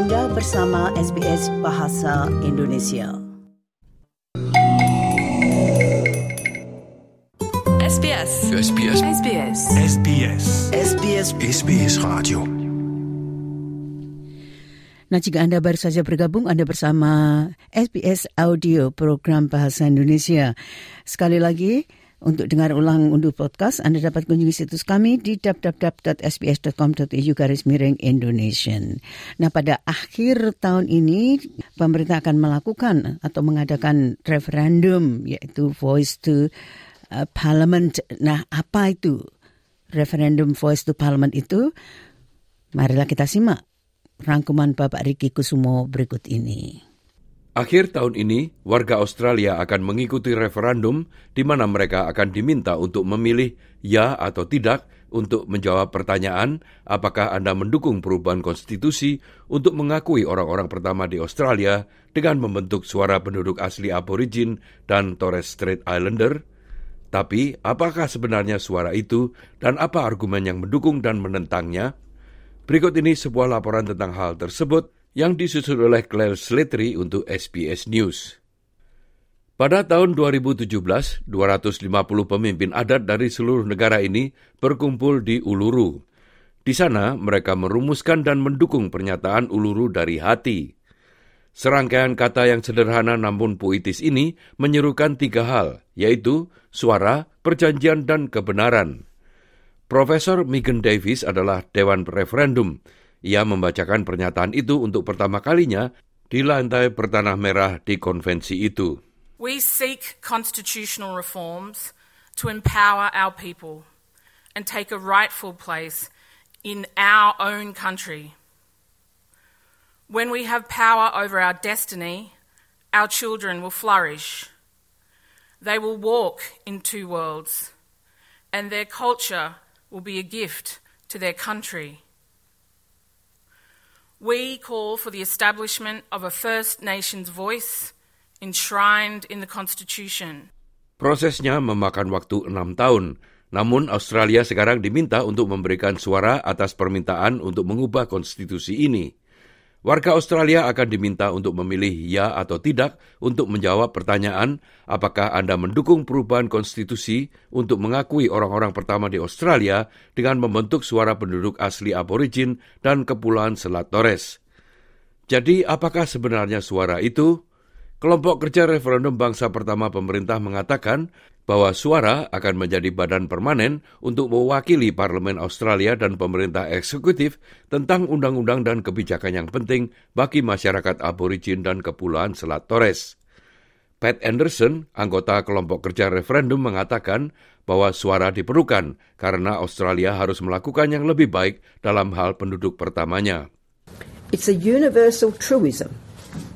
Anda bersama SBS Bahasa Indonesia. SBS. SBS. SBS. SBS. SBS SBS Radio. Nah, jika Anda baru saja bergabung, Anda bersama SBS Audio Program Bahasa Indonesia. Sekali lagi, untuk dengar ulang unduh podcast, Anda dapat kunjungi situs kami di www.sbs.com.au garis miring Indonesian. Nah, pada akhir tahun ini, pemerintah akan melakukan atau mengadakan referendum, yaitu Voice to uh, Parliament. Nah, apa itu referendum Voice to Parliament itu? Marilah kita simak rangkuman Bapak Riki Kusumo berikut ini. Akhir tahun ini, warga Australia akan mengikuti referendum di mana mereka akan diminta untuk memilih ya atau tidak untuk menjawab pertanyaan apakah Anda mendukung perubahan konstitusi untuk mengakui orang-orang pertama di Australia dengan membentuk suara penduduk asli aborigin dan Torres Strait Islander. Tapi, apakah sebenarnya suara itu dan apa argumen yang mendukung dan menentangnya? Berikut ini sebuah laporan tentang hal tersebut yang disusun oleh Claire Slattery untuk SBS News. Pada tahun 2017, 250 pemimpin adat dari seluruh negara ini berkumpul di Uluru. Di sana, mereka merumuskan dan mendukung pernyataan Uluru dari hati. Serangkaian kata yang sederhana namun puitis ini menyerukan tiga hal, yaitu suara, perjanjian, dan kebenaran. Profesor Megan Davis adalah Dewan Referendum. Ia membacakan pernyataan itu untuk pertama kalinya di lantai bertanah merah di konvensi itu. We seek constitutional reforms to empower our people and take a rightful place in our own country. When we have power over our destiny, our children will flourish. They will walk in two worlds, and their culture will be a gift to their country. We call for the establishment of a First Nations voice enshrined in the Constitution. Prosesnya memakan waktu enam tahun, namun Australia sekarang diminta untuk memberikan suara atas permintaan untuk mengubah konstitusi ini. Warga Australia akan diminta untuk memilih ya atau tidak untuk menjawab pertanyaan apakah Anda mendukung perubahan konstitusi untuk mengakui orang-orang pertama di Australia dengan membentuk suara penduduk asli aborigin dan Kepulauan Selat Torres. Jadi apakah sebenarnya suara itu? Kelompok kerja referendum bangsa pertama pemerintah mengatakan bahwa suara akan menjadi badan permanen untuk mewakili parlemen Australia dan pemerintah eksekutif tentang undang-undang dan kebijakan yang penting bagi masyarakat aborigin dan kepulauan Selat Torres. Pat Anderson, anggota kelompok kerja referendum mengatakan bahwa suara diperlukan karena Australia harus melakukan yang lebih baik dalam hal penduduk pertamanya. It's a universal truism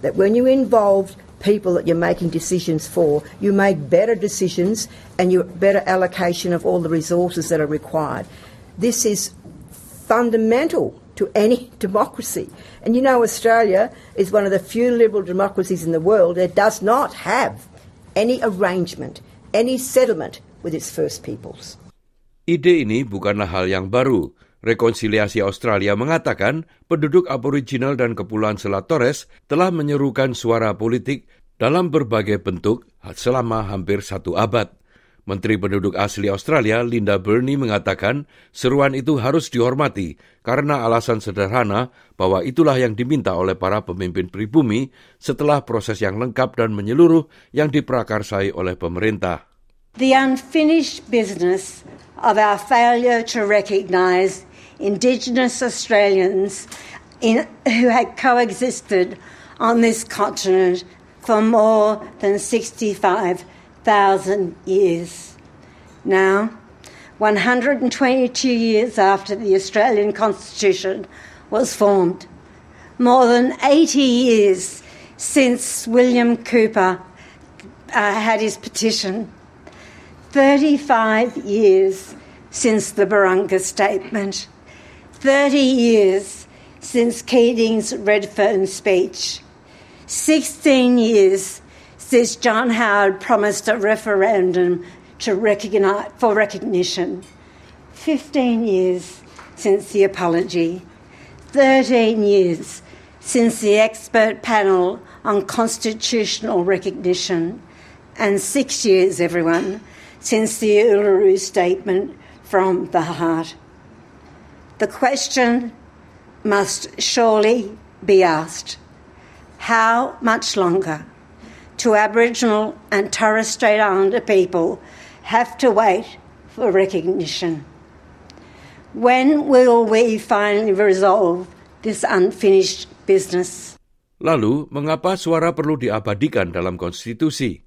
that when you involve people that you're making decisions for, you make better decisions and you better allocation of all the resources that are required. This is fundamental to any democracy. And you know, Australia is one of the few liberal democracies in the world that does not have any arrangement, any settlement with its First Peoples. Ide ini bukanlah hal yang baru. Rekonsiliasi Australia mengatakan penduduk aboriginal dan kepulauan Selat Torres telah menyerukan suara politik dalam berbagai bentuk selama hampir satu abad. Menteri Penduduk Asli Australia Linda Burney mengatakan seruan itu harus dihormati karena alasan sederhana bahwa itulah yang diminta oleh para pemimpin pribumi setelah proses yang lengkap dan menyeluruh yang diprakarsai oleh pemerintah. The unfinished business of our failure to recognise Indigenous Australians in, who had coexisted on this continent for more than 65,000 years. Now, 122 years after the Australian Constitution was formed, more than 80 years since William Cooper uh, had his petition, 35 years since the Barunga Statement, 30 years since Keating's Redfern speech, 16 years since John Howard promised a referendum to recognize, for recognition, 15 years since the apology, 13 years since the expert panel on constitutional recognition, and six years, everyone, since the Uluru Statement from the Heart. The question must surely be asked how much longer do Aboriginal and Torres Strait Islander people have to wait for recognition? When will we finally resolve this unfinished business? Lalu, mengapa suara perlu diabadikan dalam konstitusi?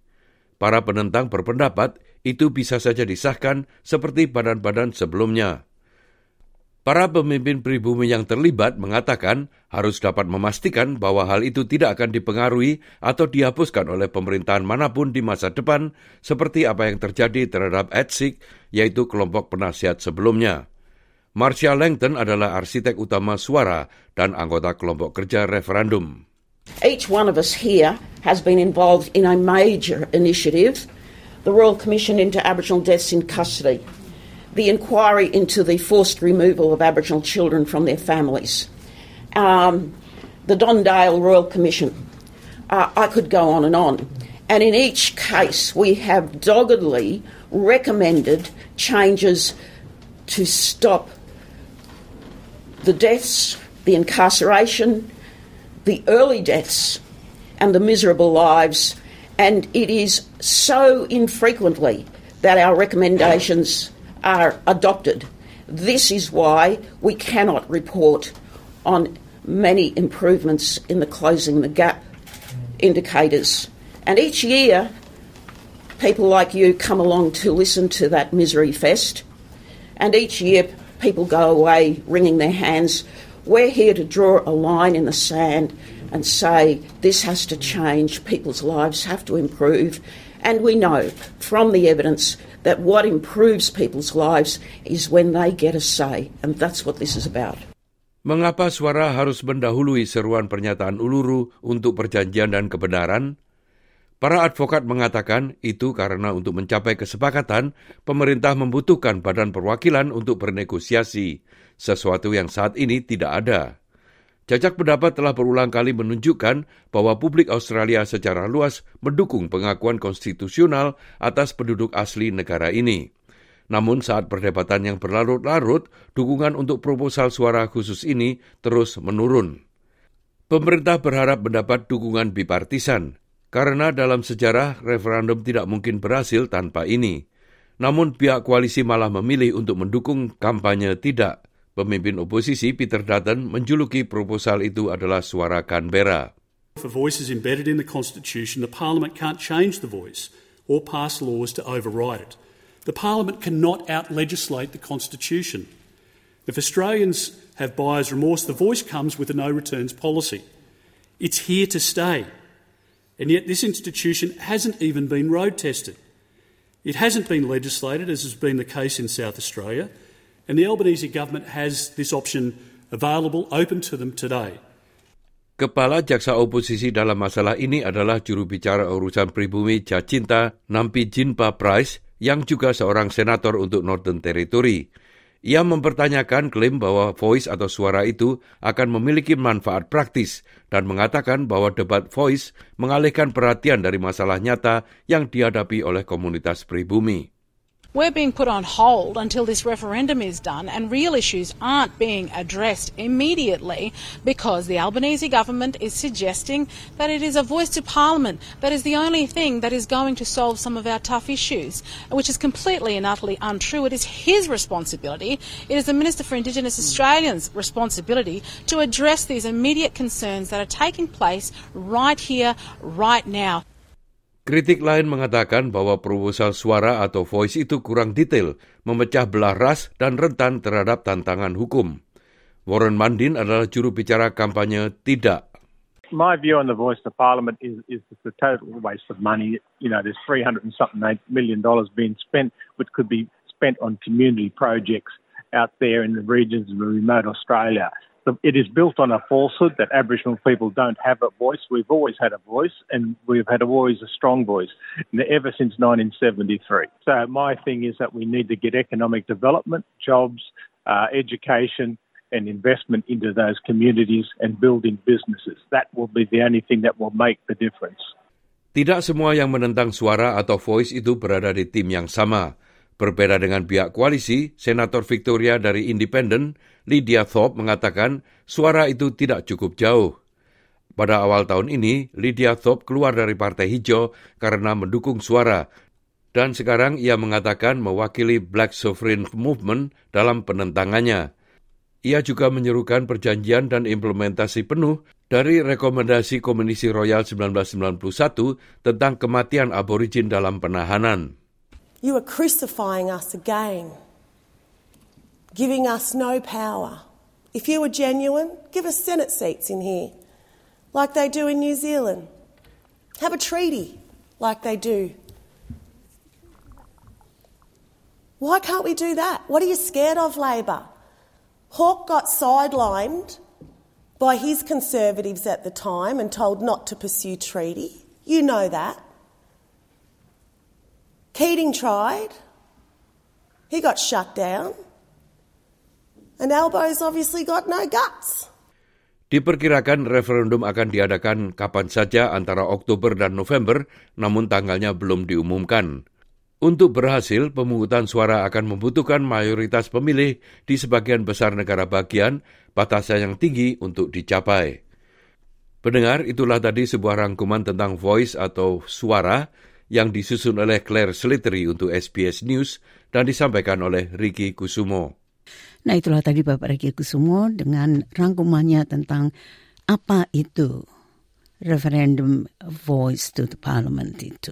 Para penentang berpendapat itu bisa saja disahkan seperti badan-badan sebelumnya. Para pemimpin pribumi yang terlibat mengatakan harus dapat memastikan bahwa hal itu tidak akan dipengaruhi atau dihapuskan oleh pemerintahan mana pun di masa depan seperti apa yang terjadi terhadap ETSIC, yaitu kelompok penasihat sebelumnya. Marcia Langton adalah arsitek utama suara dan anggota kelompok kerja referendum. Each one of us here has been involved in a major initiative, the Royal Commission into Aboriginal Deaths in Custody. The inquiry into the forced removal of Aboriginal children from their families, um, the Don Dale Royal Commission. Uh, I could go on and on. And in each case, we have doggedly recommended changes to stop the deaths, the incarceration, the early deaths, and the miserable lives. And it is so infrequently that our recommendations are adopted. This is why we cannot report on many improvements in the closing the gap indicators. And each year, people like you come along to listen to that misery fest. And each year, people go away wringing their hands. We're here to draw a line in the sand and say this has to change, people's lives have to improve. And we know from the evidence that what improves people's lives is when they get a say, and that's what this is about. Mengapa suara harus mendahului seruan pernyataan Uluru untuk perjanjian dan kebenaran? Para advokat mengatakan itu karena untuk mencapai kesepakatan, pemerintah membutuhkan badan perwakilan untuk bernegosiasi, sesuatu yang saat ini tidak ada. Jajak pendapat telah berulang kali menunjukkan bahwa publik Australia secara luas mendukung pengakuan konstitusional atas penduduk asli negara ini. Namun saat perdebatan yang berlarut-larut, dukungan untuk proposal suara khusus ini terus menurun. Pemerintah berharap mendapat dukungan bipartisan, karena dalam sejarah referendum tidak mungkin berhasil tanpa ini. Namun pihak koalisi malah memilih untuk mendukung kampanye tidak. Pemimpin oposisi Peter Dutton menjuluki proposal itu adalah suara Canberra. If a voice is embedded in the Constitution, the Parliament can't change the voice or pass laws to override it. The Parliament cannot out-legislate the Constitution. If Australians have buyer's remorse, the voice comes with a no-returns policy. It's here to stay. And yet this institution hasn't even been road tested. It hasn't been legislated, as has been the case in South Australia, and the Albanese government has this option available, open to them today. Kepala Jaksa Oposisi dalam masalah ini adalah juru bicara urusan pribumi Jacinta Nampi Jinpa Price yang juga seorang senator untuk Northern Territory. Ia mempertanyakan klaim bahwa voice atau suara itu akan memiliki manfaat praktis dan mengatakan bahwa debat voice mengalihkan perhatian dari masalah nyata yang dihadapi oleh komunitas pribumi. We're being put on hold until this referendum is done, and real issues aren't being addressed immediately because the Albanese government is suggesting that it is a voice to Parliament that is the only thing that is going to solve some of our tough issues, which is completely and utterly untrue. It is his responsibility, it is the Minister for Indigenous hmm. Australians' responsibility to address these immediate concerns that are taking place right here, right now. Kritik lain mengatakan bahwa proposal suara atau voice itu kurang detail, memecah belah ras dan rentan terhadap tantangan hukum. Warren Mandin adalah juru bicara kampanye tidak. My view on the voice of Parliament is, is it's a total waste of money. You know, there's 300 and something million dollars being spent, which could be spent on community projects out there in the regions of remote Australia. It is built on a falsehood that Aboriginal people don't have a voice. We've always had a voice, and we've had always a strong voice ever since 1973. So my thing is that we need to get economic development, jobs, uh, education, and investment into those communities and building businesses. That will be the only thing that will make the difference. Tidak semua yang menentang suara atau voice itu berada di tim yang sama. Berbeda dengan pihak koalisi, Senator Victoria dari Independen, Lydia Thorpe mengatakan suara itu tidak cukup jauh. Pada awal tahun ini, Lydia Thorpe keluar dari Partai Hijau karena mendukung suara dan sekarang ia mengatakan mewakili Black Sovereign Movement dalam penentangannya. Ia juga menyerukan perjanjian dan implementasi penuh dari rekomendasi Komisi Royal 1991 tentang kematian aborigin dalam penahanan. You are crucifying us again, giving us no power. If you were genuine, give us Senate seats in here, like they do in New Zealand. Have a treaty, like they do. Why can't we do that? What are you scared of, Labor? Hawke got sidelined by his conservatives at the time and told not to pursue treaty. You know that. Keating tried. He got shut down. And Albo's obviously got no guts. Diperkirakan referendum akan diadakan kapan saja antara Oktober dan November, namun tanggalnya belum diumumkan. Untuk berhasil, pemungutan suara akan membutuhkan mayoritas pemilih di sebagian besar negara bagian, batasan yang tinggi untuk dicapai. Pendengar, itulah tadi sebuah rangkuman tentang voice atau suara yang disusun oleh Claire Slitteri untuk SBS News dan disampaikan oleh Ricky Kusumo. Nah itulah tadi Bapak Ricky Kusumo dengan rangkumannya tentang apa itu referendum voice to the parliament itu.